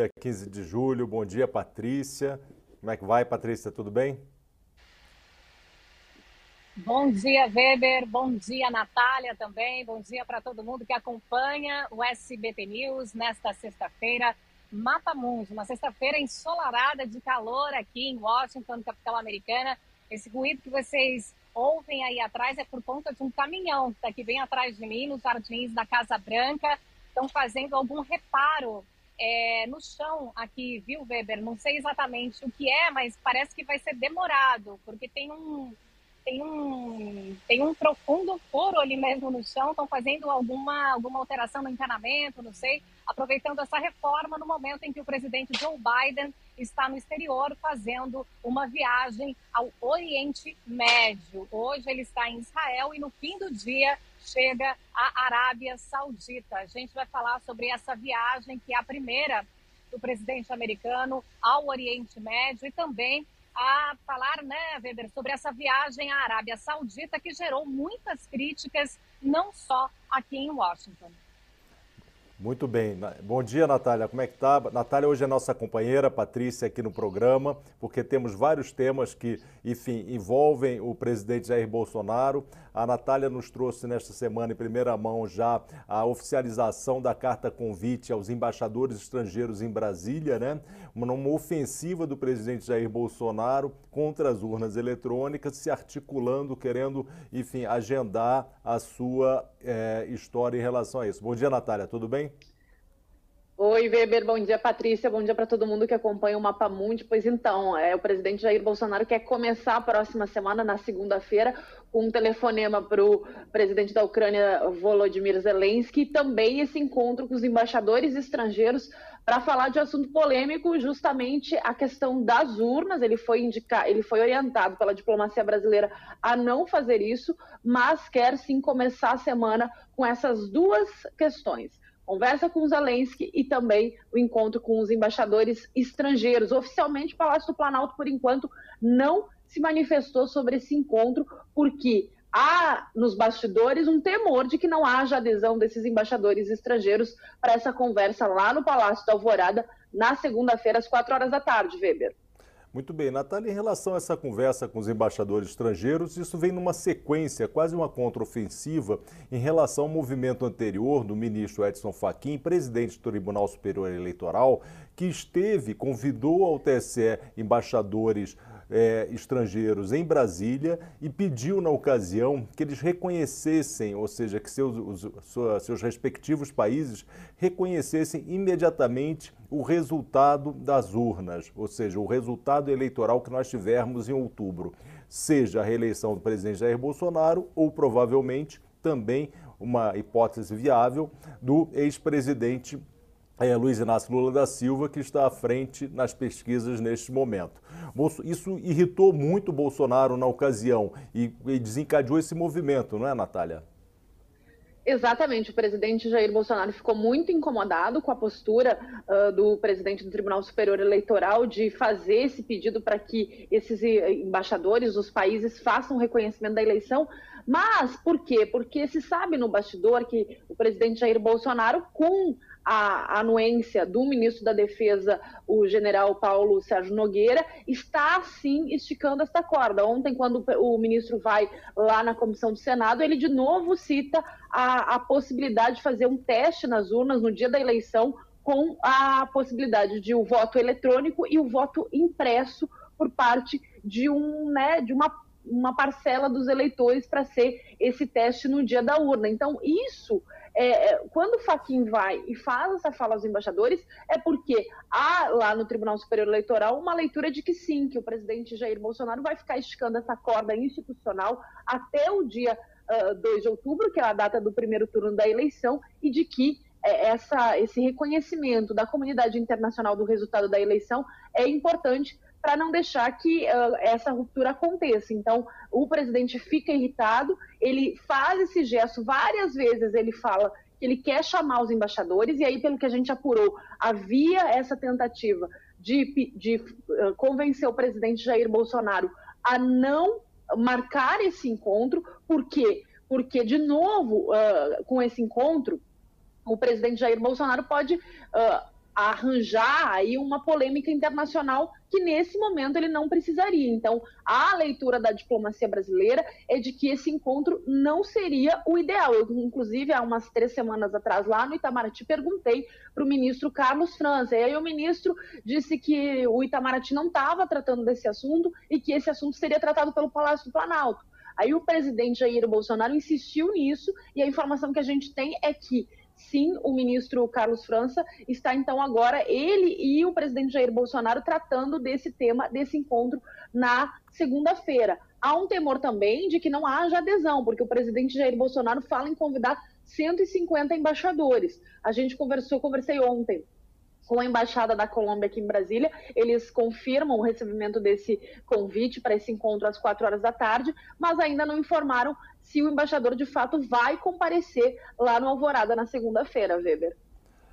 Brasília, 15 de julho. Bom dia, Patrícia. Como é que vai, Patrícia? Tudo bem? Bom dia, Weber. Bom dia, Natália também. Bom dia para todo mundo que acompanha o SBT News nesta sexta-feira. Mapa Mundo, uma sexta-feira ensolarada de calor aqui em Washington, capital americana. Esse ruído que vocês ouvem aí atrás é por conta de um caminhão que está aqui bem atrás de mim, nos jardins da Casa Branca. Estão fazendo algum reparo é, no chão aqui, viu, Weber? Não sei exatamente o que é, mas parece que vai ser demorado, porque tem um, tem um, tem um profundo furo ali mesmo no chão, estão fazendo alguma, alguma alteração no encanamento, não sei, aproveitando essa reforma no momento em que o presidente Joe Biden está no exterior fazendo uma viagem ao Oriente Médio. Hoje ele está em Israel e no fim do dia chega à Arábia Saudita. A gente vai falar sobre essa viagem, que é a primeira do presidente americano ao Oriente Médio e também a falar, né, Weber, sobre essa viagem à Arábia Saudita que gerou muitas críticas, não só aqui em Washington. Muito bem. Bom dia, Natália. Como é que tá? Natália hoje é nossa companheira, Patrícia, aqui no programa, porque temos vários temas que, enfim, envolvem o presidente Jair Bolsonaro. A Natália nos trouxe nesta semana, em primeira mão, já a oficialização da carta convite aos embaixadores estrangeiros em Brasília, né? Uma, uma ofensiva do presidente Jair Bolsonaro contra as urnas eletrônicas, se articulando, querendo, enfim, agendar a sua é, história em relação a isso. Bom dia, Natália. Tudo bem? Oi, Weber, bom dia, Patrícia, bom dia para todo mundo que acompanha o Mapa Mundi. Pois então, é, o presidente Jair Bolsonaro quer começar a próxima semana, na segunda-feira, com um telefonema para o presidente da Ucrânia, Volodymyr Zelensky, e também esse encontro com os embaixadores estrangeiros para falar de assunto polêmico, justamente a questão das urnas. Ele foi indicar, ele foi orientado pela diplomacia brasileira a não fazer isso, mas quer sim começar a semana com essas duas questões conversa com Zelensky e também o encontro com os embaixadores estrangeiros. Oficialmente, o Palácio do Planalto, por enquanto, não se manifestou sobre esse encontro, porque há nos bastidores um temor de que não haja adesão desses embaixadores estrangeiros para essa conversa lá no Palácio da Alvorada na segunda-feira, às quatro horas da tarde, Weber. Muito bem, Natália, em relação a essa conversa com os embaixadores estrangeiros, isso vem numa sequência, quase uma contraofensiva, em relação ao movimento anterior do ministro Edson Fachin, presidente do Tribunal Superior Eleitoral, que esteve, convidou ao TSE embaixadores é, estrangeiros em Brasília e pediu, na ocasião, que eles reconhecessem, ou seja, que seus, os, seus respectivos países reconhecessem imediatamente o resultado das urnas, ou seja, o resultado eleitoral que nós tivermos em outubro, seja a reeleição do presidente Jair Bolsonaro ou provavelmente também uma hipótese viável do ex-presidente é, Luiz Inácio Lula da Silva, que está à frente nas pesquisas neste momento. Isso irritou muito Bolsonaro na ocasião e, desencadeou esse movimento, não é, Natália? Exatamente, o presidente Jair Bolsonaro ficou muito incomodado com a postura uh, do presidente do Tribunal Superior Eleitoral de fazer esse pedido para que esses embaixadores dos países façam reconhecimento da eleição. Mas por quê? Porque se sabe no bastidor que o presidente Jair Bolsonaro, com a anuência do ministro da Defesa, o general Paulo Sérgio Nogueira, está sim esticando esta corda. Ontem, quando o ministro vai lá na comissão do Senado, ele de novo cita a, a possibilidade de fazer um teste nas urnas no dia da eleição com a possibilidade de o voto eletrônico e o voto impresso por parte de um, né, de uma uma parcela dos eleitores para ser esse teste no dia da urna. Então, isso é, é, quando o Faquin vai e faz essa fala aos embaixadores, é porque há lá no Tribunal Superior Eleitoral uma leitura de que sim, que o presidente Jair Bolsonaro vai ficar esticando essa corda institucional até o dia uh, 2 de outubro, que é a data do primeiro turno da eleição, e de que é, essa, esse reconhecimento da comunidade internacional do resultado da eleição é importante para não deixar que uh, essa ruptura aconteça. Então, o presidente fica irritado, ele faz esse gesto várias vezes, ele fala que ele quer chamar os embaixadores, e aí, pelo que a gente apurou, havia essa tentativa de, de uh, convencer o presidente Jair Bolsonaro a não marcar esse encontro, por quê? Porque, de novo, uh, com esse encontro, o presidente Jair Bolsonaro pode arranjar aí uma polêmica internacional que nesse momento ele não precisaria. Então, a leitura da diplomacia brasileira é de que esse encontro não seria o ideal. Eu, inclusive, há umas três semanas atrás, lá no Itamaraty, perguntei para o ministro Carlos França. E aí o ministro disse que o Itamaraty não estava tratando desse assunto e que esse assunto seria tratado pelo Palácio do Planalto. Aí o presidente Jair Bolsonaro insistiu nisso e a informação que a gente tem é que sim, o ministro Carlos França está então agora ele e o presidente Jair Bolsonaro tratando desse tema, desse encontro na segunda-feira. Há um temor também de que não haja adesão, porque o presidente Jair Bolsonaro fala em convidar 150 embaixadores. A gente conversou, conversei ontem com a Embaixada da Colômbia aqui em Brasília. Eles confirmam o recebimento desse convite para esse encontro às quatro horas da tarde, mas ainda não informaram se o embaixador de fato vai comparecer lá no Alvorada na segunda-feira, Weber.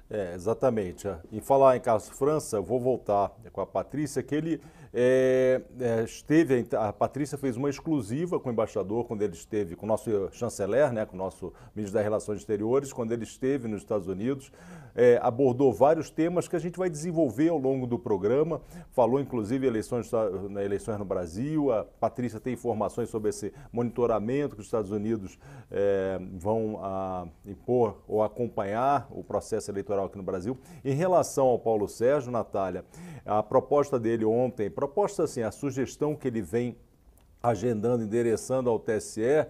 É, exatamente. Em falar em Carlos França, eu vou voltar com a Patrícia, que ele é, é, esteve, a Patrícia fez uma exclusiva com o embaixador quando ele esteve, com o nosso chanceler, né, com o nosso ministro das Relações Exteriores, quando ele esteve nos Estados Unidos, é, abordou vários temas que a gente vai desenvolver ao longo do programa, falou inclusive eleições, né, eleições no Brasil, a Patrícia tem informações sobre esse monitoramento que os Estados Unidos é, vão a, impor ou acompanhar o processo eleitoral aqui no Brasil. Em relação ao Paulo Sérgio, Natália, a proposta dele ontem, proposta assim, a sugestão que ele vem agendando, endereçando ao TSE,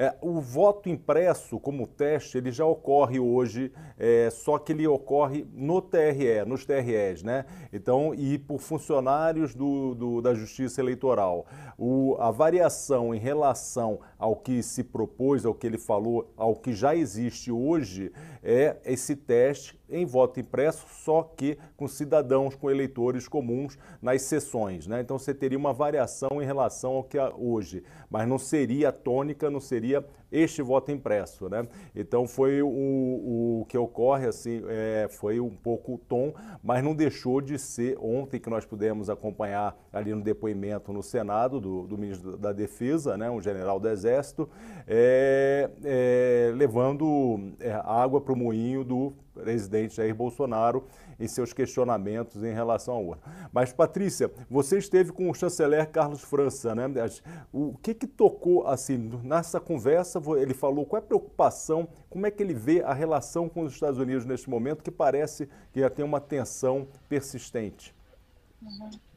é, o voto impresso como teste, ele já ocorre hoje, é, só que ele ocorre no TRE, nos TREs, né? Então, e por funcionários do, do da Justiça Eleitoral. O, a variação em relação ao que se propôs, ao que ele falou, ao que já existe hoje, é esse teste em voto impresso, só que com cidadãos, com eleitores comuns nas sessões. Né? Então você teria uma variação em relação ao que há hoje, mas não seria tônica, não seria este voto impresso. Né? Então foi o, o que ocorre, assim, é, foi um pouco o tom, mas não deixou de ser ontem que nós pudemos acompanhar ali no depoimento no Senado do, do ministro da Defesa, né, um general do Exército, é, é, levando é, água para o moinho do presidente Jair Bolsonaro em seus questionamentos em relação ao urna. Mas, Patrícia, você esteve com o chanceler Carlos França, né? O que que tocou, assim, nessa conversa, ele falou qual é a preocupação, como é que ele vê a relação com os Estados Unidos neste momento, que parece que já tem uma tensão persistente. Uhum.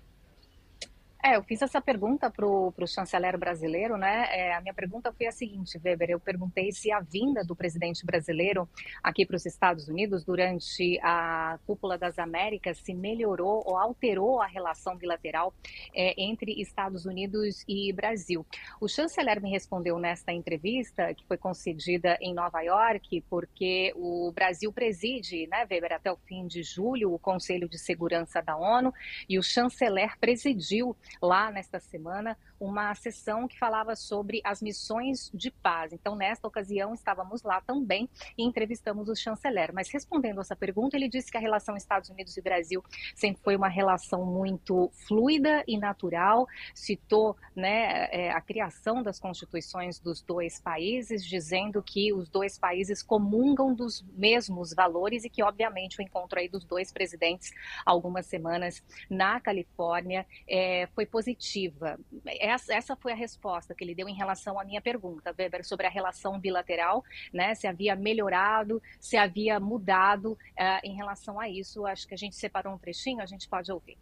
É, eu fiz essa pergunta para o chanceler brasileiro, né? É, a minha pergunta foi a seguinte, Weber, eu perguntei se a vinda do presidente brasileiro aqui para os Estados Unidos durante a cúpula das Américas se melhorou ou alterou a relação bilateral é, entre Estados Unidos e Brasil. O chanceler me respondeu nesta entrevista, que foi concedida em Nova York, porque o Brasil preside, né, Weber, até o fim de julho, o Conselho de Segurança da ONU, e o chanceler presidiu lá nesta semana uma sessão que falava sobre as missões de paz. Então, nesta ocasião, estávamos lá também e entrevistamos o chanceler. Mas respondendo essa pergunta, ele disse que a relação Estados Unidos e Brasil sempre foi uma relação muito fluida e natural. Citou né, é, a criação das constituições dos dois países, dizendo que os dois países comungam dos mesmos valores e que, obviamente, o encontro aí dos dois presidentes, algumas semanas na Califórnia, é, foi positiva. É essa foi a resposta que ele deu em relação à minha pergunta, Weber, sobre a relação bilateral, né? Se havia melhorado, se havia mudado uh, em relação a isso. Acho que a gente separou um trechinho, a gente pode ouvir.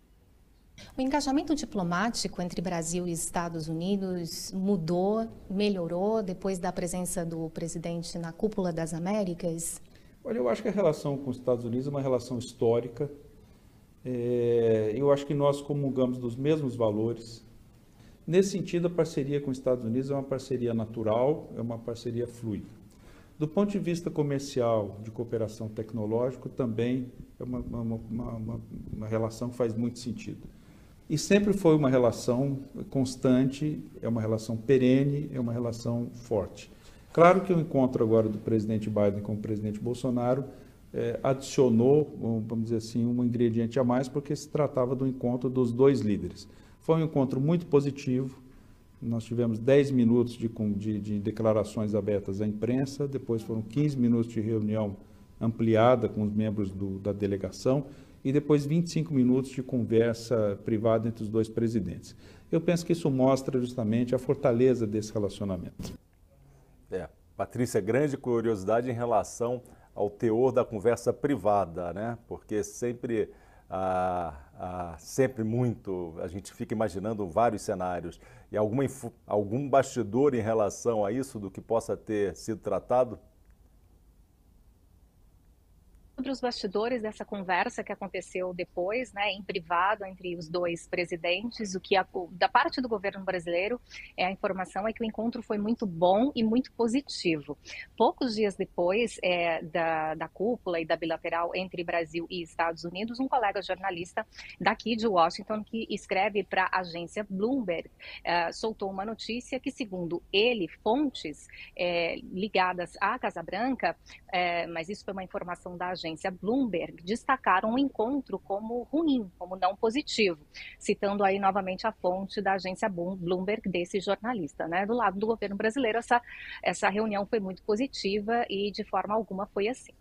O engajamento diplomático entre Brasil e Estados Unidos mudou, melhorou depois da presença do presidente na cúpula das Américas? Olha, eu acho que a relação com os Estados Unidos é uma relação histórica. É, eu acho que nós comungamos dos mesmos valores. Nesse sentido, a parceria com os Estados Unidos é uma parceria natural, é uma parceria fluida. Do ponto de vista comercial, de cooperação tecnológica, também é uma, uma, uma, uma, relação que faz muito sentido. E sempre foi uma relação constante, é uma relação perene, é uma relação forte. Claro que o encontro agora do presidente Biden com o presidente Bolsonaro é, adicionou, vamos dizer assim, um ingrediente a mais, porque se tratava do encontro dos dois líderes. Foi um encontro muito positivo. Nós tivemos 10 minutos de, de, de, declarações abertas à imprensa, depois foram 15 minutos de reunião ampliada com os membros do, da delegação e depois 25 minutos de conversa privada entre os dois presidentes. Eu penso que isso mostra justamente a fortaleza desse relacionamento. É, Patrícia, grande curiosidade em relação ao teor da conversa privada, né? Porque sempre, ah, ah, sempre muito, a gente fica imaginando vários cenários. E alguma, algum bastidor em relação a isso, do que possa ter sido tratado? Sobre os bastidores dessa conversa que aconteceu depois, né, em privado entre os dois presidentes, o que a, da parte do governo brasileiro é a informação é que o encontro foi muito bom e muito positivo. Poucos dias depois é, da, da cúpula e da bilateral entre Brasil e Estados Unidos, um colega jornalista daqui de Washington que escreve para a agência Bloomberg é, soltou uma notícia que, segundo ele, fontes é, ligadas à Casa Branca, é, mas isso foi uma informação da agência agência Bloomberg destacaram o encontro como ruim, como não positivo, citando aí novamente a fonte da agência Bloomberg desse jornalista. Né? Do lado do governo brasileiro, essa, essa reunião foi muito positiva e de forma alguma foi assim.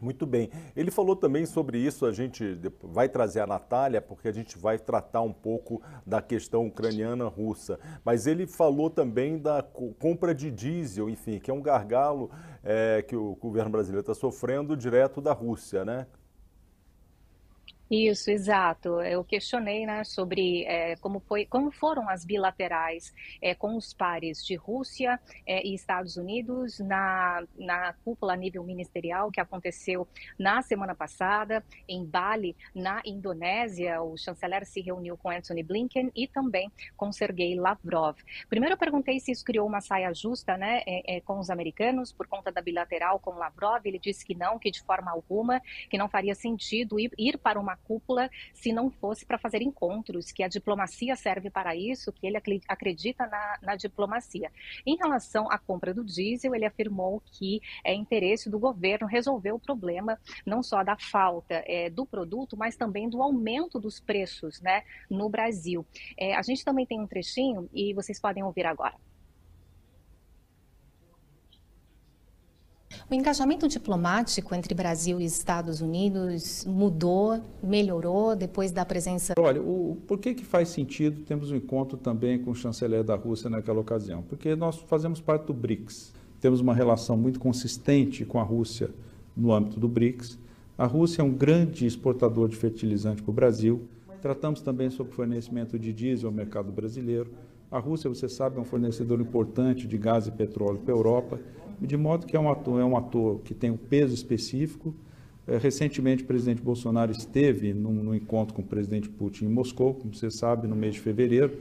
Muito bem. Ele falou também sobre isso, a gente vai trazer a Natália, porque a gente vai tratar um pouco da questão ucraniana-russa. Mas ele falou também da compra de diesel, enfim, que é um gargalo é, que o governo brasileiro está sofrendo direto da Rússia, né? Isso, exato. Eu questionei né, sobre é, como, foi, como foram as bilaterais é, com os pares de Rússia é, e Estados Unidos na, na cúpula a nível ministerial que aconteceu na semana passada em Bali, na Indonésia. O chanceler se reuniu com Anthony Blinken e também com Sergei Lavrov. Primeiro eu perguntei se isso criou uma saia justa né, é, é, com os americanos por conta da bilateral com Lavrov. Ele disse que não, que de forma alguma, que não faria sentido ir, ir para uma cúpula se não fosse para fazer encontros, que a diplomacia serve para isso, que ele acredita na, na diplomacia. Em relação à compra do diesel, ele afirmou que é interesse do governo resolver o problema não só da falta é, do produto, mas também do aumento dos preços né, no Brasil. É, a gente também tem um trechinho e vocês podem ouvir agora. O engajamento diplomático entre Brasil e Estados Unidos mudou, melhorou depois da presença. Olha, o, por que, que faz sentido termos um encontro também com o chanceler da Rússia naquela ocasião? Porque nós fazemos parte do BRICS, temos uma relação muito consistente com a Rússia no âmbito do BRICS. A Rússia é um grande exportador de fertilizante para o Brasil. Tratamos também sobre fornecimento de diesel ao mercado brasileiro. A Rússia, você sabe, é um fornecedor importante de gás e petróleo para a Europa de modo que é um ator, é um ator que tem um peso específico. É, recentemente, o presidente Bolsonaro esteve num, num, encontro com o presidente Putin em Moscou, como você sabe, no mês de fevereiro.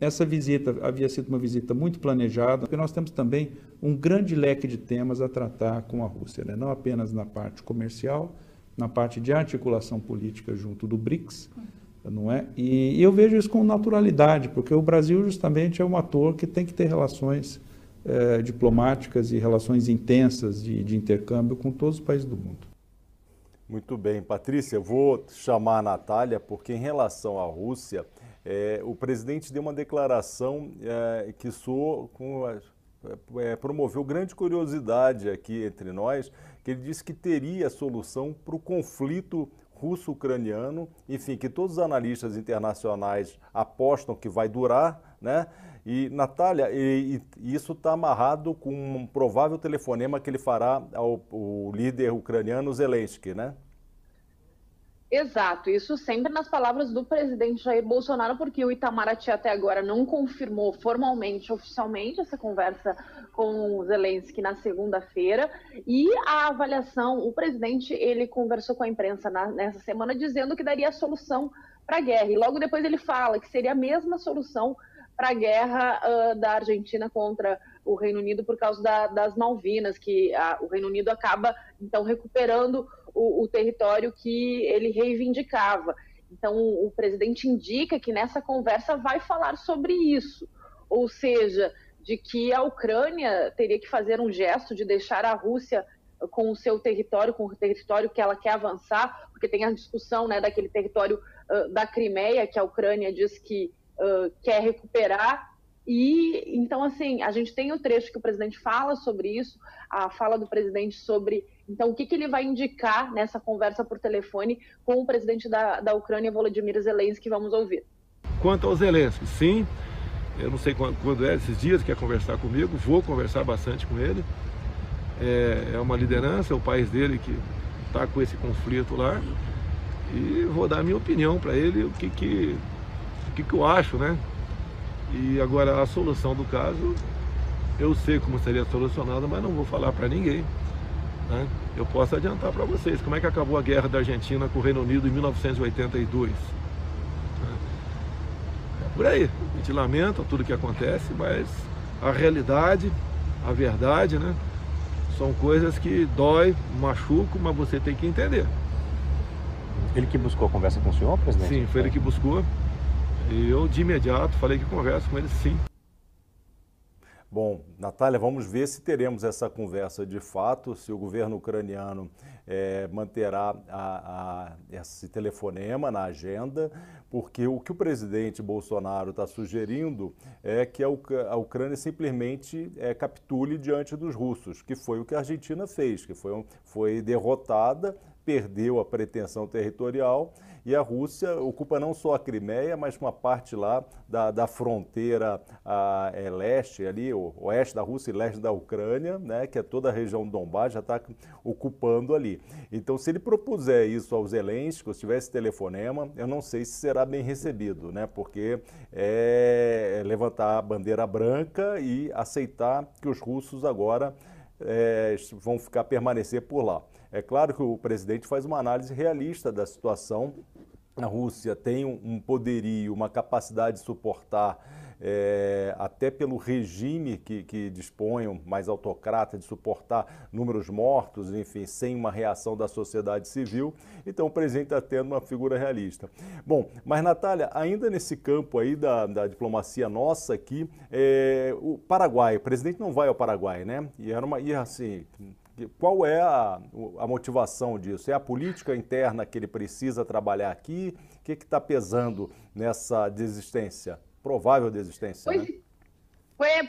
Essa visita havia sido uma visita muito planejada, porque nós temos também um grande leque de temas a tratar com a Rússia, né? não apenas na parte comercial, na parte de articulação política junto do BRICS, não é? E, e eu vejo isso com naturalidade, porque o Brasil justamente é um ator que tem que ter relações eh, diplomáticas e relações intensas de, de intercâmbio com todos os países do mundo. Muito bem, Patrícia, eu vou chamar a Natália, porque em relação à Rússia, é, o presidente deu uma declaração é, que soou com, é, promoveu grande curiosidade aqui entre nós, que ele disse que teria solução para o conflito russo-ucraniano, enfim, que todos os analistas internacionais apostam que vai durar, né? E, Natália, e, e isso está amarrado com um provável telefonema que ele fará ao, ao líder ucraniano Zelensky, né? Exato, isso sempre nas palavras do presidente Jair Bolsonaro, porque o Itamaraty até agora não confirmou formalmente, oficialmente, essa conversa com o Zelensky na segunda-feira. E a avaliação, o presidente ele conversou com a imprensa na, nessa semana dizendo que daria a solução para a guerra. E logo depois ele fala que seria a mesma solução para a guerra uh, da Argentina contra o Reino Unido por causa da, das Malvinas, que a, o Reino Unido acaba então recuperando o, o território que ele reivindicava. Então, o presidente indica que nessa conversa vai falar sobre isso, ou seja, de que a Ucrânia teria que fazer um gesto de deixar a Rússia com o seu território, com o território que ela quer avançar, porque tem a discussão né, daquele território uh, da Crimeia, que a Ucrânia diz que quer recuperar E então, assim, a gente tem o trecho que o presidente fala sobre isso, a fala do presidente sobre então o que, que ele vai indicar nessa conversa por telefone com o presidente da, da Ucrânia, Volodymyr Zelensky. Vamos ouvir. Quanto ao Zelensky, sim, eu não sei quando, quando é, esses dias quer conversar comigo, vou conversar bastante com ele. É, é uma liderança, é o país dele que está com esse conflito lá. E vou dar a minha opinião para ele, o que, que, que, que eu acho, né? E agora a solução do caso, eu sei como seria solucionada, mas não vou falar para ninguém. Né? Eu posso adiantar para vocês como é que acabou a guerra da Argentina com o Reino Unido em 1982. Né? É por aí. A gente lamenta tudo que acontece, mas a realidade, a verdade, né? São coisas que dói, machucam, mas você tem que entender. Ele que buscou a conversa com o senhor, presidente? Sim, foi ele que buscou. E eu, de imediato, falei que converso com ele sim. Bom, Natália, vamos ver se teremos essa conversa de fato, se o governo ucraniano é, manterá a, a, esse telefonema na agenda, porque o que o presidente Bolsonaro está sugerindo é que a, a Ucrânia simplesmente é, capitule diante dos russos, que foi o que a Argentina fez, que foi, foi derrotada, perdeu a pretensão territorial e a Rússia ocupa não só a Crimeia, mas uma parte lá da, da fronteira a, é, leste, ali, o oeste da Rússia e leste da Ucrânia, né, que é toda a região do Donbass, já está ocupando ali. Então, se ele propuser isso aos Zelensky, se tiver esse telefonema, eu não sei se será bem recebido, né, porque é, é levantar a bandeira branca e aceitar que os russos agora é, vão ficar permanecer por lá. É claro que o presidente faz uma análise realista da situação. A Rússia tem um poderio, uma capacidade de suportar, é, até pelo regime que, que dispõe, mais autocrata, de suportar números mortos, enfim, sem uma reação da sociedade civil. Então o presidente está tendo uma figura realista. Bom, mas Natália, ainda nesse campo aí da, da diplomacia nossa aqui, é, o Paraguai, o presidente não vai ao Paraguai, né? E era uma, e assim, qual é a, a, motivação disso? É a política interna que ele precisa trabalhar aqui? O que está pesando nessa desistência? Provável desistência, pois, né?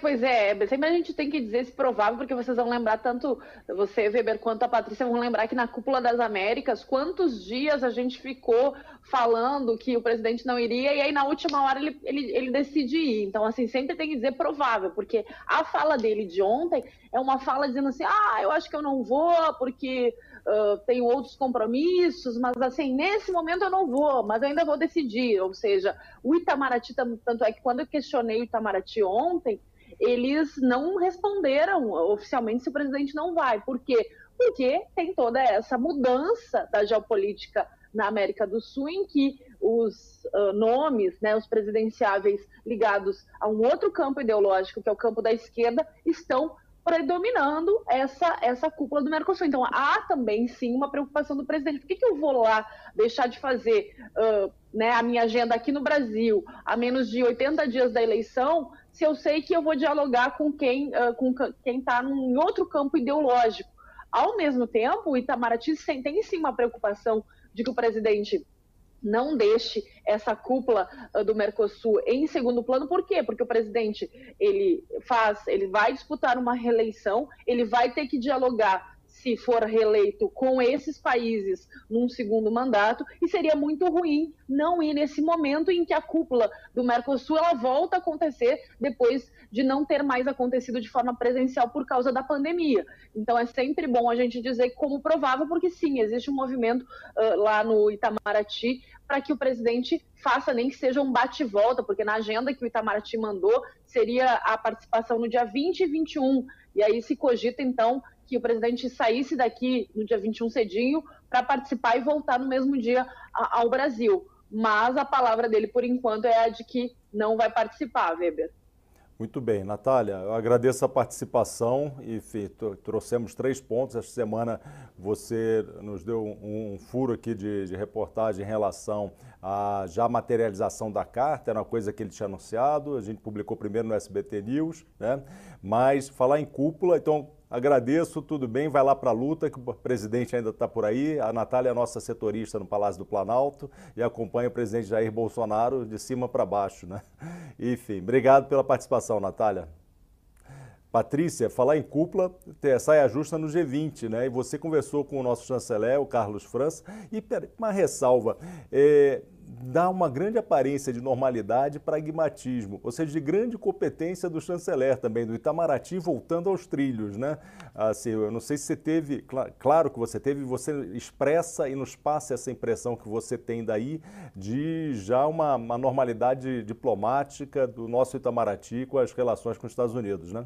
Pois é, sempre a gente tem que dizer esse provável, porque vocês vão lembrar, tanto você, Weber, quanto a Patrícia, vão lembrar que na Cúpula das Américas, quantos dias a gente ficou falando que o presidente não iria, e aí na última hora ele, ele, ele decide ir. Então, assim, sempre tem que dizer provável, porque a fala dele de ontem é uma fala dizendo assim, ah, eu acho que eu não vou, porque uh, tenho outros compromissos, mas assim, nesse momento eu não vou, mas ainda vou decidir. Ou seja, o Itamaraty, tanto é que quando eu questionei o Itamaraty ontem, eles não responderam oficialmente se o presidente não vai. Por quê? Porque tem toda essa mudança da geopolítica na América do Sul, em que os uh, nomes, né, os presidenciáveis ligados a um outro campo ideológico, que é o campo da esquerda, estão predominando essa, essa cúpula do Mercosul. Então, há também, sim, uma preocupação do presidente. Por que, que eu vou lá deixar de fazer uh, né, a minha agenda aqui no Brasil a menos de 80 dias da eleição, se eu sei que eu vou dialogar com quem uh, com quem está em outro campo ideológico? Ao mesmo tempo, o Itamaraty tem sim uma preocupação de que o presidente não deixe essa cúpula uh, do Mercosul em segundo plano. Por quê? Porque o presidente ele faz, ele vai disputar uma reeleição, ele vai ter que dialogar se for reeleito com esses países num segundo mandato, e seria muito ruim não ir nesse momento em que a cúpula do Mercosul ela volta a acontecer depois de não ter mais acontecido de forma presencial por causa da pandemia. Então é sempre bom a gente dizer como provável, porque sim, existe um movimento uh, lá no Itamaraty para que o presidente faça nem que seja um bate-volta, porque na agenda que o Itamaraty mandou seria a participação no dia 20 e 21. E aí se cogita, então, que o presidente saísse daqui no dia 21 cedinho para participar e voltar no mesmo dia ao Brasil. Mas a palavra dele, por enquanto, é a de que não vai participar, Weber. Muito bem, Natália, eu agradeço a participação e trouxemos três pontos. Esta semana você nos deu um, um furo aqui de, de, reportagem em relação à já materialização da carta, era uma coisa que ele tinha anunciado, a gente publicou primeiro no SBT News, né? mas falar em cúpula, então agradeço, tudo bem, vai lá para a luta, que o presidente ainda está por aí. A Natália é nossa setorista no Palácio do Planalto e acompanha o presidente Jair Bolsonaro de cima para baixo, né? Enfim, obrigado pela participação, Natália. Patrícia, falar em cúpula, saia justa no G20, né? E você conversou com o nosso chanceler, o Carlos França, e uma ressalva. É, dá uma grande aparência de normalidade e pragmatismo, ou seja, de grande competência do chanceler também, do Itamaraty voltando aos trilhos, né? Assim, eu não sei se você teve, claro que você teve, você expressa e nos passa essa impressão que você tem daí de já uma, uma normalidade diplomática do nosso Itamaraty com as relações com os Estados Unidos, né?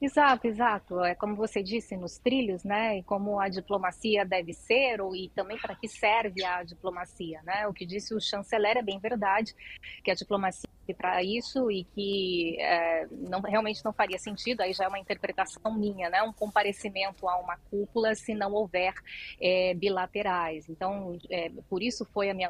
Exato, exato. É como você disse, nos trilhos, né? E como a diplomacia deve ser, ou, e também para que serve a diplomacia, né? O que disse o chanceler é bem verdade, que a diplomacia para isso e que é, não, realmente não faria sentido, aí já é uma interpretação minha, né? Um comparecimento a uma cúpula se não houver é, bilaterais. Então, é, por isso foi a minha,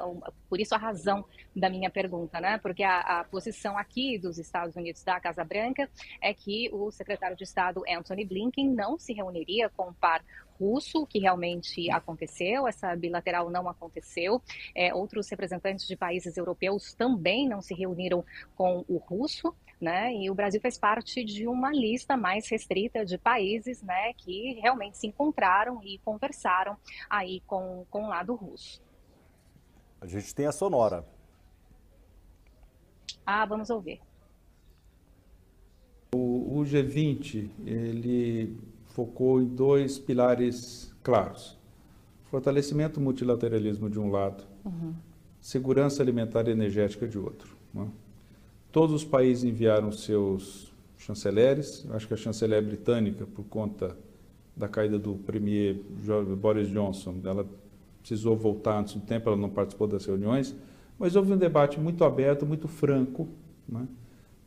por isso a razão da minha pergunta, né? Porque a, a posição aqui dos Estados Unidos da Casa Branca é que o secretário de Estado Anthony Blinken não se reuniria com o par russo, que realmente aconteceu, essa bilateral não aconteceu. É, outros representantes de países europeus também não se reuniram com o russo, né? E o Brasil faz parte de uma lista mais restrita de países, né, que realmente se encontraram e conversaram aí com, com o lado russo. A gente tem a sonora. Ah, vamos ouvir. O, o G20, ele focou em dois pilares claros: fortalecimento do multilateralismo de um lado, uhum. segurança alimentar e energética de outro. Né? Todos os países enviaram seus chanceleres. Acho que a chanceler britânica, por conta da caída do premier Boris Johnson, ela precisou voltar antes do tempo, ela não participou das reuniões, mas houve um debate muito aberto, muito franco, né?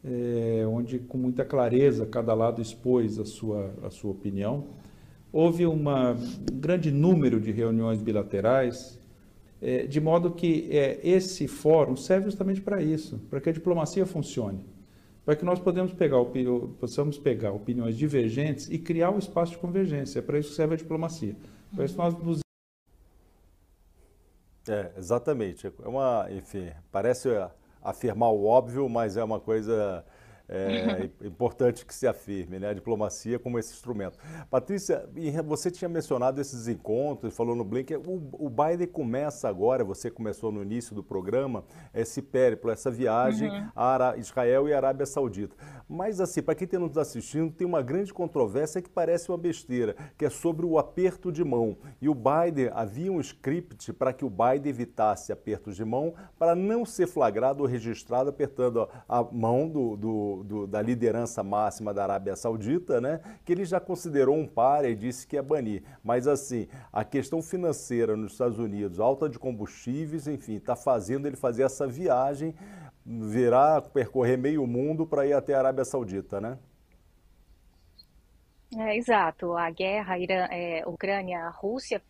É, onde com muita clareza cada lado expôs a sua, a sua opinião. Houve uma, um grande número de reuniões bilaterais, é, de modo que é, esse fórum serve justamente para isso, para que a diplomacia funcione, para que nós podemos pegar, possamos pegar opiniões divergentes e criar um espaço de convergência. É para isso que serve a diplomacia. Para isso nós nos é, exatamente. É uma, enfim, parece afirmar o óbvio, mas é uma coisa é importante que se afirme, né? A diplomacia como esse instrumento. Patrícia, você tinha mencionado esses encontros, falou no Blink, o, o Biden começa agora, você começou no início do programa, esse périplo, essa viagem uhum. a Israel e a Arábia Saudita. Mas assim, para quem está nos assistindo, tem uma grande controvérsia que parece uma besteira, que é sobre o aperto de mão. E o Biden, havia um script para que o Biden evitasse apertos de mão para não ser flagrado ou registrado apertando a mão do, do do, da liderança máxima da Arábia Saudita, né, que ele já considerou um par e disse que ia banir. Mas assim, a questão financeira nos Estados Unidos, alta de combustíveis, enfim, está fazendo ele fazer essa viagem, virar, percorrer meio mundo para ir até a Arábia Saudita, né? É, exato. A guerra Irã, é, Ucrânia-Rússia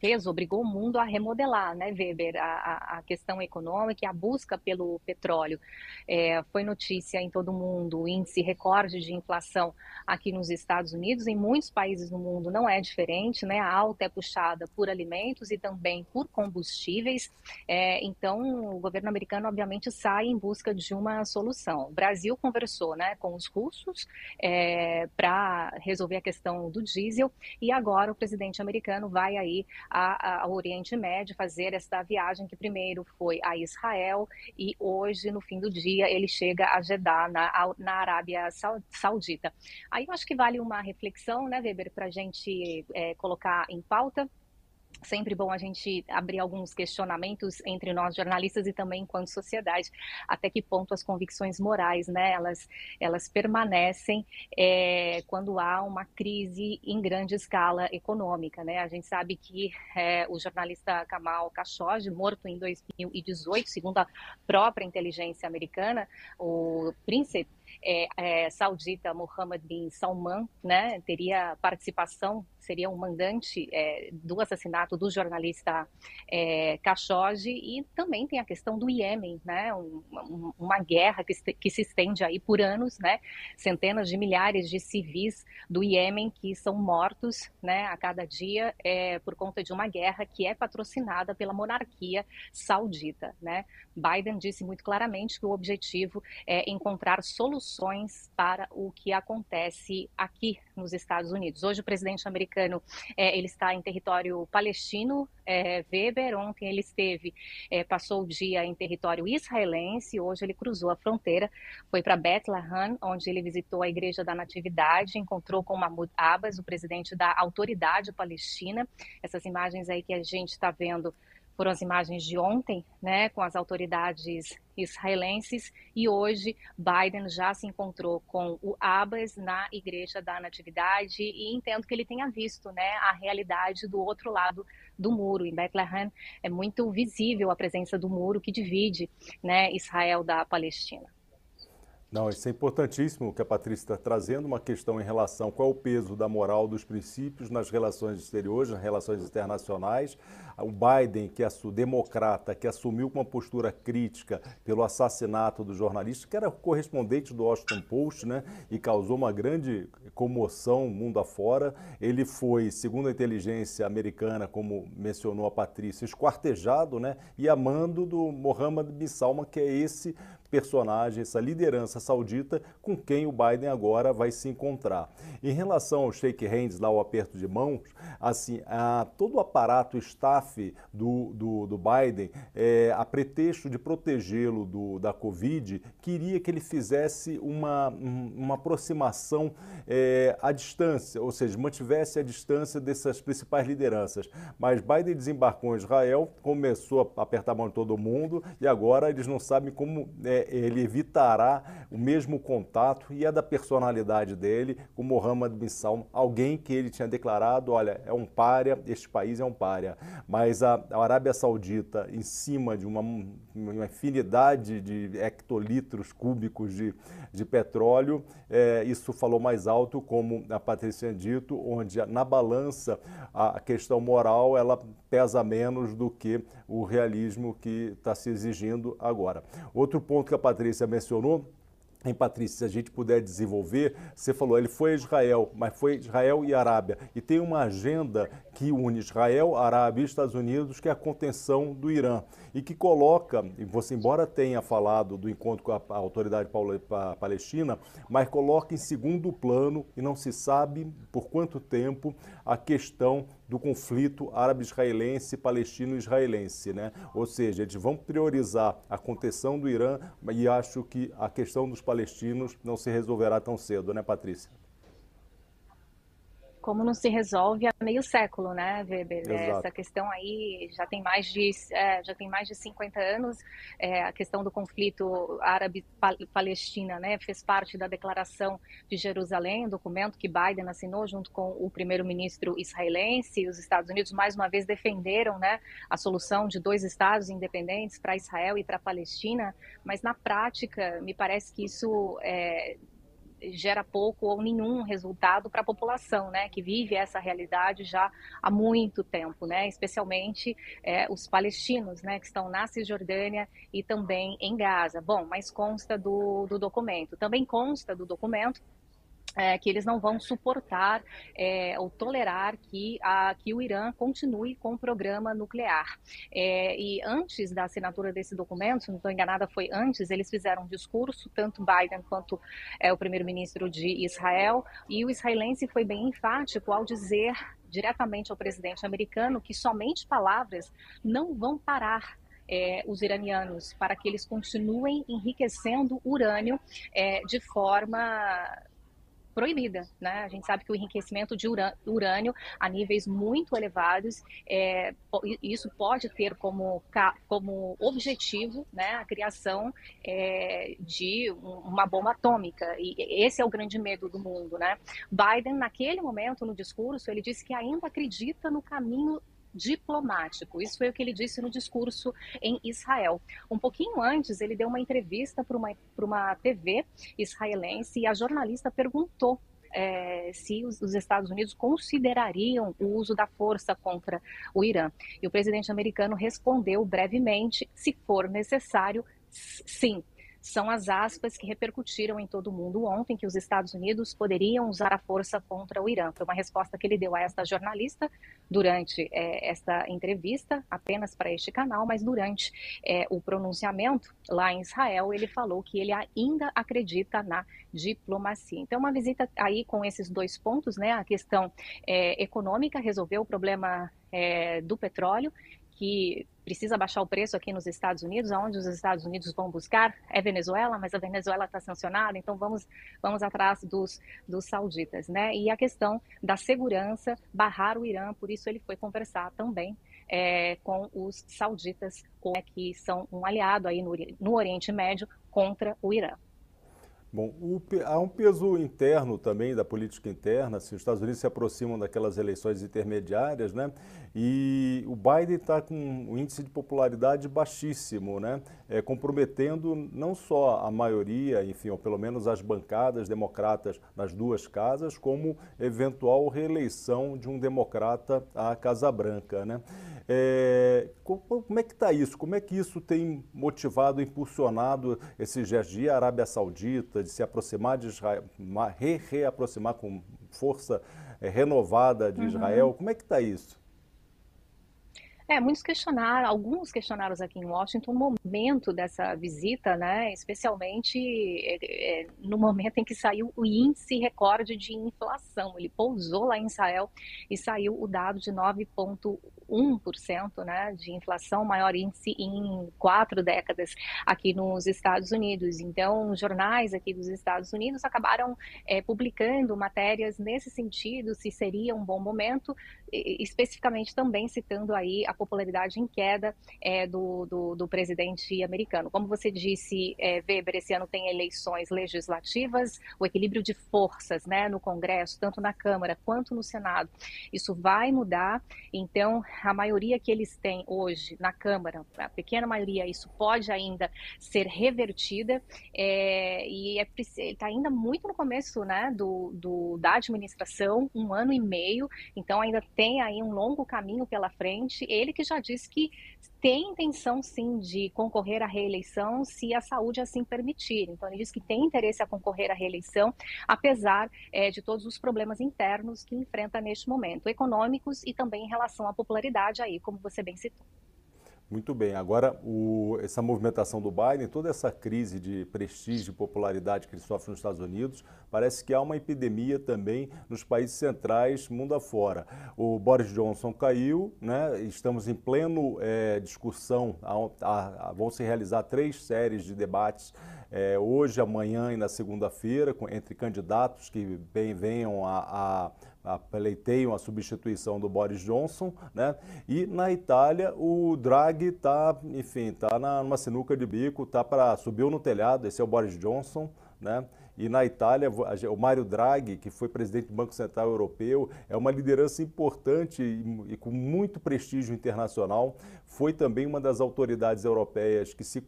fez, obrigou o mundo a remodelar, né, Weber, a, a questão econômica e a busca pelo petróleo. É, foi notícia em todo o mundo, o índice recorde de inflação aqui nos Estados Unidos, em muitos países no mundo não é diferente, né, a alta é puxada por alimentos e também por combustíveis, é, então o governo americano obviamente sai em busca de uma solução. O Brasil conversou, né, com os russos é, para resolver a questão do diesel. E agora o presidente americano vai aí ao Oriente Médio fazer esta viagem que primeiro foi a Israel e hoje, no fim do dia, ele chega a Jeddah, na, na Arábia Saudita. Aí eu acho que vale uma reflexão, né, Weber, para a gente é, colocar em pauta sempre bom a gente abrir alguns questionamentos entre nós jornalistas e também enquanto sociedade, até que ponto as convicções morais, né, elas, elas permanecem é, quando há uma crise em grande escala econômica, né? A gente sabe que é, o jornalista Kamal Khashoggi, morto em 2018, segundo a própria inteligência americana, o príncipe é, é, saudita Mohammed bin Salman, né, teria participação, seria um mandante é, do assassinato do jornalista é, Khashoggi e também tem a questão do Iêmen, né, um, um, uma guerra que que se estende aí por anos, né, centenas de milhares de civis do Iêmen que são mortos, né, a cada dia é, por conta de uma guerra que é patrocinada pela monarquia saudita, né. Biden disse muito claramente que o objetivo é encontrar soluções para o que acontece aqui nos Estados Unidos. Hoje o presidente americano é, ele está em território palestino. É, Weber ontem ele esteve, é, passou o dia em território israelense. Hoje ele cruzou a fronteira, foi para Bethlehem, onde ele visitou a Igreja da Natividade, encontrou com Mahmoud Abbas, o presidente da Autoridade Palestina. Essas imagens aí que a gente está vendo foram as imagens de ontem, né, com as autoridades israelenses, e hoje Biden já se encontrou com o Abbas na Igreja da Natividade e entendo que ele tenha visto, né, a realidade do outro lado do muro. Em Bethlehem é muito visível a presença do muro que divide, né, Israel da Palestina. Não, isso é importantíssimo que a Patrícia está trazendo, uma questão em relação qual é o peso da moral dos princípios nas relações exteriores, nas relações internacionais. O Biden, que é democrata, que assumiu uma postura crítica pelo assassinato do jornalista, que era correspondente do Washington Post, né, e causou uma grande comoção mundo afora. Ele foi, segundo a inteligência americana, como mencionou a Patrícia, esquartejado, né, e amando do Mohammed bin Salman, que é esse personagem, essa liderança saudita com quem o Biden agora vai se encontrar. Em relação ao shake hands, lá o aperto de mãos, assim, a, todo o aparato staff do, do, do Biden, é, a pretexto de protegê-lo da Covid, queria que ele fizesse uma, uma aproximação é, à distância, ou seja, mantivesse a distância dessas principais lideranças. Mas Biden desembarcou em Israel, começou a apertar a mão de todo mundo e agora eles não sabem como é, ele evitará o mesmo contato e é da personalidade dele com Mohammed bin Salman, alguém que ele tinha declarado, olha, é um párea, este país é um párea. Mas a, Arábia Saudita, em cima de uma, uma infinidade de hectolitros cúbicos de, de petróleo, é, isso falou mais alto, como a Patrícia dito, onde na balança a questão moral ela pesa menos do que o realismo que está se exigindo agora. Outro ponto que a Patrícia mencionou em Patrícia, se a gente puder desenvolver, você falou, ele foi a Israel, mas foi Israel e Arábia. E tem uma agenda que une Israel, Arábia e Estados Unidos, que é a contenção do Irã. E que coloca, você embora tenha falado do encontro com a, autoridade palestina, mas coloca em segundo plano, e não se sabe por quanto tempo, a questão do conflito árabe-israelense, palestino-israelense, né? Ou seja, eles vão priorizar a contenção do Irã e acho que a questão dos palestinos não se resolverá tão cedo, né, Patrícia? Como não se resolve há meio século, né, Weber? É, Exato. Essa questão aí já tem mais de, é, já tem mais de 50 anos. É, a questão do conflito árabe-palestina né, fez parte da Declaração de Jerusalém, documento que Biden assinou junto com o primeiro-ministro israelense. Os Estados Unidos, mais uma vez, defenderam né, a solução de dois estados independentes para Israel e para a Palestina, mas na prática, me parece que isso é, gera pouco ou nenhum resultado para a população, né, que vive essa realidade já há muito tempo, né, especialmente é, os palestinos, né, que estão na Cisjordânia e também em Gaza. Bom, mas consta do, do documento. Também consta do documento é, que eles não vão suportar é, ou tolerar que, a, que o Irã continue com o programa nuclear. É, e antes da assinatura desse documento, se não estou enganada, foi antes, eles fizeram um discurso, tanto Biden quanto é, o primeiro-ministro de Israel, e o israelense foi bem enfático ao dizer diretamente ao presidente americano que somente palavras não vão parar é, os iranianos para que eles continuem enriquecendo urânio é, de forma proibida, né? A gente sabe que o enriquecimento de urânio a níveis muito elevados, é, isso pode ter como, como objetivo, né, a criação é, de uma bomba atômica. E esse é o grande medo do mundo, né? Biden, naquele momento, no discurso, ele disse que ainda acredita no caminho diplomático. Isso foi o que ele disse no discurso em Israel. Um pouquinho antes, ele deu uma entrevista para uma, uma TV israelense e a jornalista perguntou é, se os, os, Estados Unidos considerariam o uso da força contra o Irã. E o presidente americano respondeu brevemente: se for necessário, sim são as aspas que repercutiram em todo o mundo ontem que os Estados Unidos poderiam usar a força contra o Irã. Foi uma resposta que ele deu a esta jornalista durante é, esta entrevista, apenas para este canal, mas durante é, o pronunciamento lá em Israel, ele falou que ele ainda acredita na diplomacia. Então, uma visita aí com esses dois pontos, né? A questão é, econômica, resolver o problema é, do petróleo que precisa baixar o preço aqui nos Estados Unidos, aonde os Estados Unidos vão buscar é Venezuela, mas a Venezuela está sancionada, então vamos vamos atrás dos dos sauditas, né? E a questão da segurança, barrar o Irã, por isso ele foi conversar também é, com os sauditas, que são um aliado aí no, no Oriente Médio contra o Irã. Bom, o, há um peso interno também da política interna, se os Estados Unidos se aproximam daquelas eleições intermediárias, né? E o Biden está com um índice de popularidade baixíssimo, né? É, comprometendo não só a maioria, enfim, ou pelo menos as bancadas democratas nas duas casas, como eventual reeleição de um democrata à Casa Branca, né? É, como é que está isso? Como é que isso tem motivado, impulsionado esse gesto de Arábia Saudita, de se aproximar de Israel, re reaproximar com força é, renovada de uhum. Israel? Como é que está isso? É, muitos questionaram, alguns questionários aqui em Washington, no momento dessa visita, né, especialmente é, é, no momento em que saiu o índice recorde de inflação. Ele pousou lá em Israel e saiu o dado de 9,1% né, de inflação, maior índice em quatro décadas aqui nos Estados Unidos. Então, jornais aqui dos Estados Unidos acabaram é, publicando matérias nesse sentido, se seria um bom momento, especificamente também citando aí a popularidade em queda é, do, do, do, presidente americano. Como você disse, é, Weber, esse ano tem eleições legislativas, o equilíbrio de forças né, no Congresso, tanto na Câmara quanto no Senado, isso vai mudar. Então, a maioria que eles têm hoje na Câmara, a pequena maioria, isso pode ainda ser revertida é, e é está ainda muito no começo né, do, do, da administração, um ano e meio, então ainda tem aí um longo caminho pela frente. Ele que já disse que tem intenção sim de concorrer à reeleição se a saúde assim permitir. Então ele diz que tem interesse a concorrer à reeleição, apesar é, de todos os problemas internos que enfrenta neste momento, econômicos e também em relação à popularidade aí, como você bem citou. Muito bem. Agora, o, essa movimentação do Biden, toda essa crise de prestígio e popularidade que ele sofre nos Estados Unidos, parece que há uma epidemia também nos países centrais, mundo afora. O Boris Johnson caiu, né? estamos em pleno é, discussão, vão se realizar três séries de debates é, hoje, amanhã e na segunda-feira, entre candidatos que bem venham a pleiteiam a substituição do Boris Johnson, né? E na Itália o Draghi está, enfim, está numa sinuca de bico, tá para subiu no telhado. Esse é o Boris Johnson, né? E na Itália, o Mário Draghi, que foi presidente do Banco Central Europeu, é uma liderança importante e, com muito prestígio internacional. Foi também uma das autoridades europeias que se,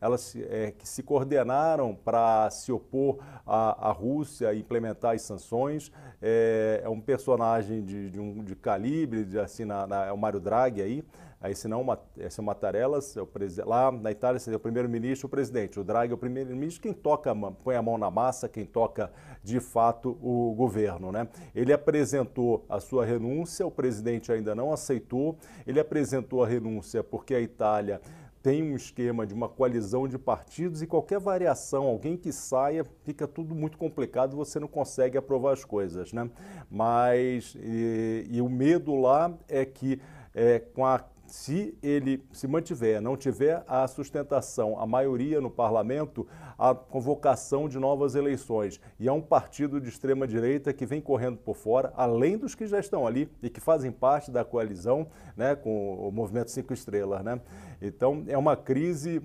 elas, é, que se coordenaram para se opor à, à, Rússia e implementar as sanções. É, é um personagem de, de, um de calibre, de, assim, na, na, é o Mário Draghi aí. Aí, se não, esse é Matarelas, é o lá na Itália seria o primeiro-ministro o presidente. O Draghi é o primeiro-ministro, quem toca, põe a mão na massa, quem toca de fato o governo. Né? Ele apresentou a sua renúncia, o presidente ainda não aceitou. Ele apresentou a renúncia porque a Itália tem um esquema de uma coalizão de partidos e qualquer variação, alguém que saia, fica tudo muito complicado, você não consegue aprovar as coisas, né? Mas, e, e o medo lá é que é, com a se ele se mantiver, não tiver a sustentação, a maioria no parlamento, a convocação de novas eleições. E é um partido de extrema-direita que vem correndo por fora, além dos que já estão ali e que fazem parte da coalizão né, com o Movimento Cinco Estrelas. Né? Então, é uma crise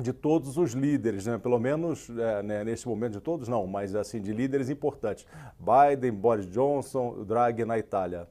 de todos os líderes, né? pelo menos é, né, neste momento de todos não, mas assim de líderes importantes. Biden, Boris Johnson, Draghi na Itália.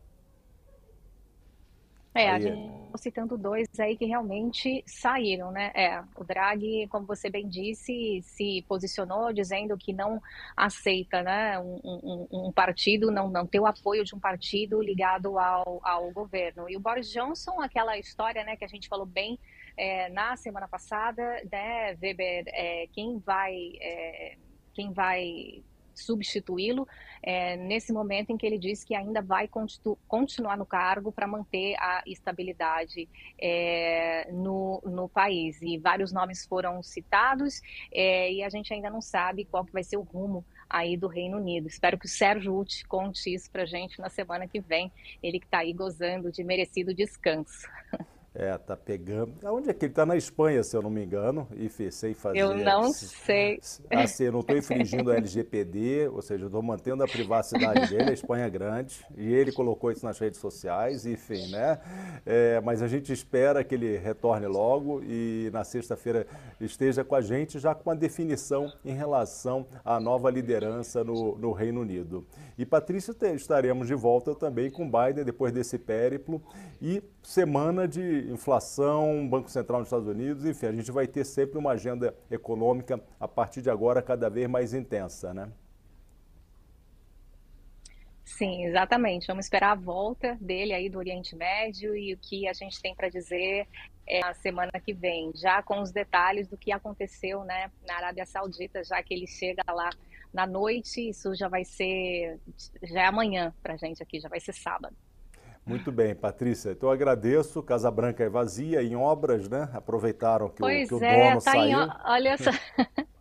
É, a gente citando dois aí que realmente saíram, né? É, o Draghi, como você bem disse, se posicionou dizendo que não aceita, né, um, um, um partido, não, não ter o apoio de um partido ligado ao, ao governo. E o Boris Johnson, aquela história, né, que a gente falou bem é, na semana passada, né, Weber, é, quem vai, é, quem vai substituí-lo é, nesse momento em que ele diz que ainda vai continu continuar no cargo para manter a estabilidade é, no, no país. E vários nomes foram citados é, e a gente ainda não sabe qual que vai ser o rumo aí do Reino Unido. Espero que o Sérgio Uti conte isso para gente na semana que vem, ele que está aí gozando de merecido descanso. É, tá pegando. Onde é que ele tá na Espanha, se eu não me engano, e sem fazer. Eu não sei. Assim, eu não estou infringindo a LGPD, ou seja, eu estou mantendo a privacidade dele, a Espanha é grande, e ele colocou isso nas redes sociais, enfim, né? É, mas a gente espera que ele retorne logo e na sexta-feira esteja com a gente, já com a definição em relação à nova liderança no, no Reino Unido. E Patrícia, estaremos de volta também com Biden depois desse périplo e semana de inflação, Banco Central nos Estados Unidos, enfim, a gente vai ter sempre uma agenda econômica a partir de agora cada vez mais intensa, né? Sim, exatamente. Vamos esperar a volta dele aí do Oriente Médio e o que a gente tem para dizer é a semana que vem, já com os detalhes do que aconteceu, né, na Arábia Saudita, já que ele chega lá na noite, isso já vai ser já é amanhã para a gente aqui, já vai ser sábado. Muito bem, Patrícia. Então eu agradeço. Casa Branca é vazia, em obras, né? Aproveitaram que, o, que o é, dono tá saiu. Em, olha só.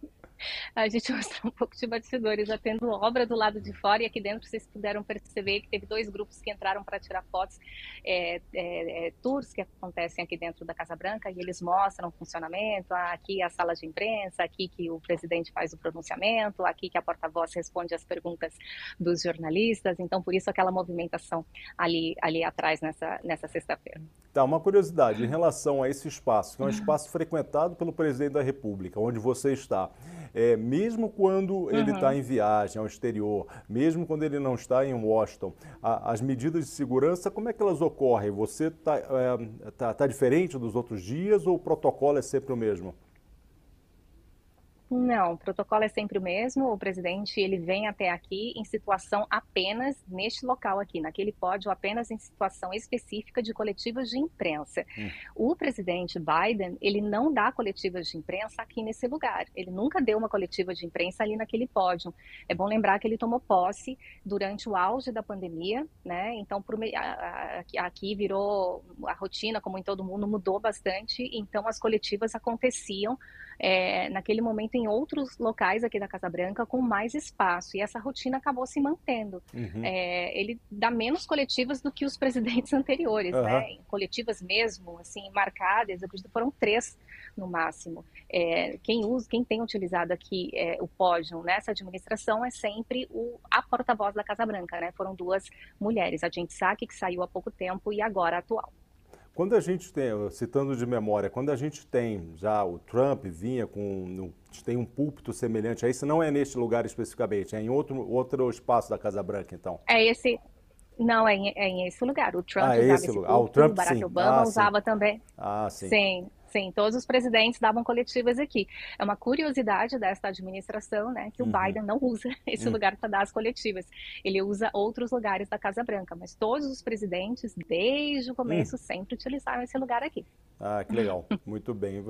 a gente mostrou um pouco de bastidores, já tendo obra do lado de fora e aqui dentro vocês puderam perceber que teve dois grupos que entraram para tirar fotos, é, é, é, tours que acontecem aqui dentro da Casa Branca e eles mostram o funcionamento, aqui a sala de imprensa, aqui que o presidente faz o pronunciamento, aqui que a porta-voz responde as perguntas dos jornalistas, então por isso aquela movimentação ali, ali atrás nessa, nessa sexta-feira. Tá, uma curiosidade em relação a esse espaço, que é um espaço frequentado pelo presidente da República, onde você está é, mesmo quando ele está uhum. em viagem ao exterior, mesmo quando ele não está em Washington, a, as medidas de segurança, como é que elas ocorrem? Você está é, tá, tá diferente dos outros dias ou o protocolo é sempre o mesmo? Não, o protocolo é sempre o mesmo. O presidente ele vem até aqui em situação apenas neste local aqui, naquele pódio, apenas em situação específica de coletivas de imprensa. Hum. O presidente Biden ele não dá coletivas de imprensa aqui nesse lugar. Ele nunca deu uma coletiva de imprensa ali naquele pódio. É bom lembrar que ele tomou posse durante o auge da pandemia, né? Então aqui virou a rotina, como em todo mundo, mudou bastante. Então as coletivas aconteciam é, naquele momento em outros locais aqui da Casa Branca com mais espaço. E essa rotina acabou se mantendo. Uhum. É, ele dá menos coletivas do que os presidentes anteriores, uhum. né? Coletivas mesmo, assim, marcadas, eu acredito que foram três no máximo. É, quem usa, quem tem utilizado aqui é, o pódio nessa administração é sempre o, a porta-voz da Casa Branca, né? Foram duas mulheres, a Gente Sack, que saiu há pouco tempo, e agora a atual. Quando a gente tem, citando de memória, quando a gente tem já o Trump vinha com tem um púlpito semelhante a esse, não é neste lugar especificamente, é em outro, outro espaço da Casa Branca, então. É esse, não, é em, é em esse lugar. O Trump ah, usava esse, esse lugar. Púlpito, ah, o Trump, o Barack sim. Obama ah, usava sim. também. Ah, sim. Sim, Sim, todos os presidentes davam coletivas aqui. É uma curiosidade desta administração, né, que o uhum. Biden não usa esse uhum. lugar para dar as coletivas. Ele usa outros lugares da Casa Branca, mas todos os presidentes, desde o começo, uhum. sempre utilizaram esse lugar aqui. Ah, que legal. Muito bem.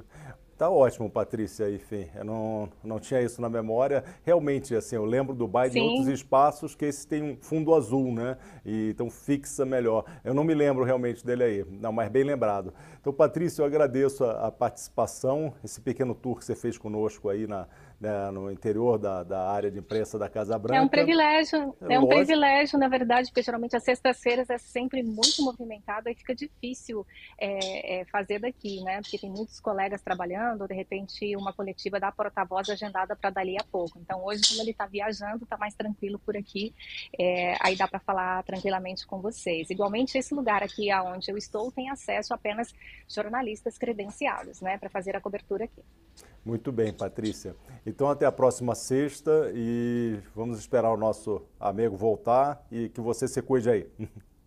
Tá ótimo, Patrícia, enfim, eu não, não tinha isso na memória. Realmente, assim, eu lembro do Biden em outros espaços que esse tem um fundo azul, né? E, então fixa melhor. Eu não me lembro realmente dele aí, não, mas bem lembrado. Então, Patrícia, eu agradeço a, a participação, esse pequeno tour que você fez conosco aí na, né, no interior da, da, área de imprensa da Casa Branca. É um privilégio, é, é um privilégio, na verdade, porque geralmente as sextas-feiras é sempre muito movimentado e fica difícil é, é, fazer daqui, né? Porque tem muitos colegas trabalhando, de repente uma coletiva da porta-voz agendada para dali a pouco. Então hoje, como ele está viajando, está mais tranquilo por aqui, é, aí dá para falar tranquilamente com vocês. Igualmente, esse lugar aqui aonde eu estou tem acesso apenas jornalistas credenciados, né, para fazer a cobertura aqui. Muito bem, Patrícia. Então até a próxima sexta e vamos esperar o nosso amigo voltar e que você se cuide aí.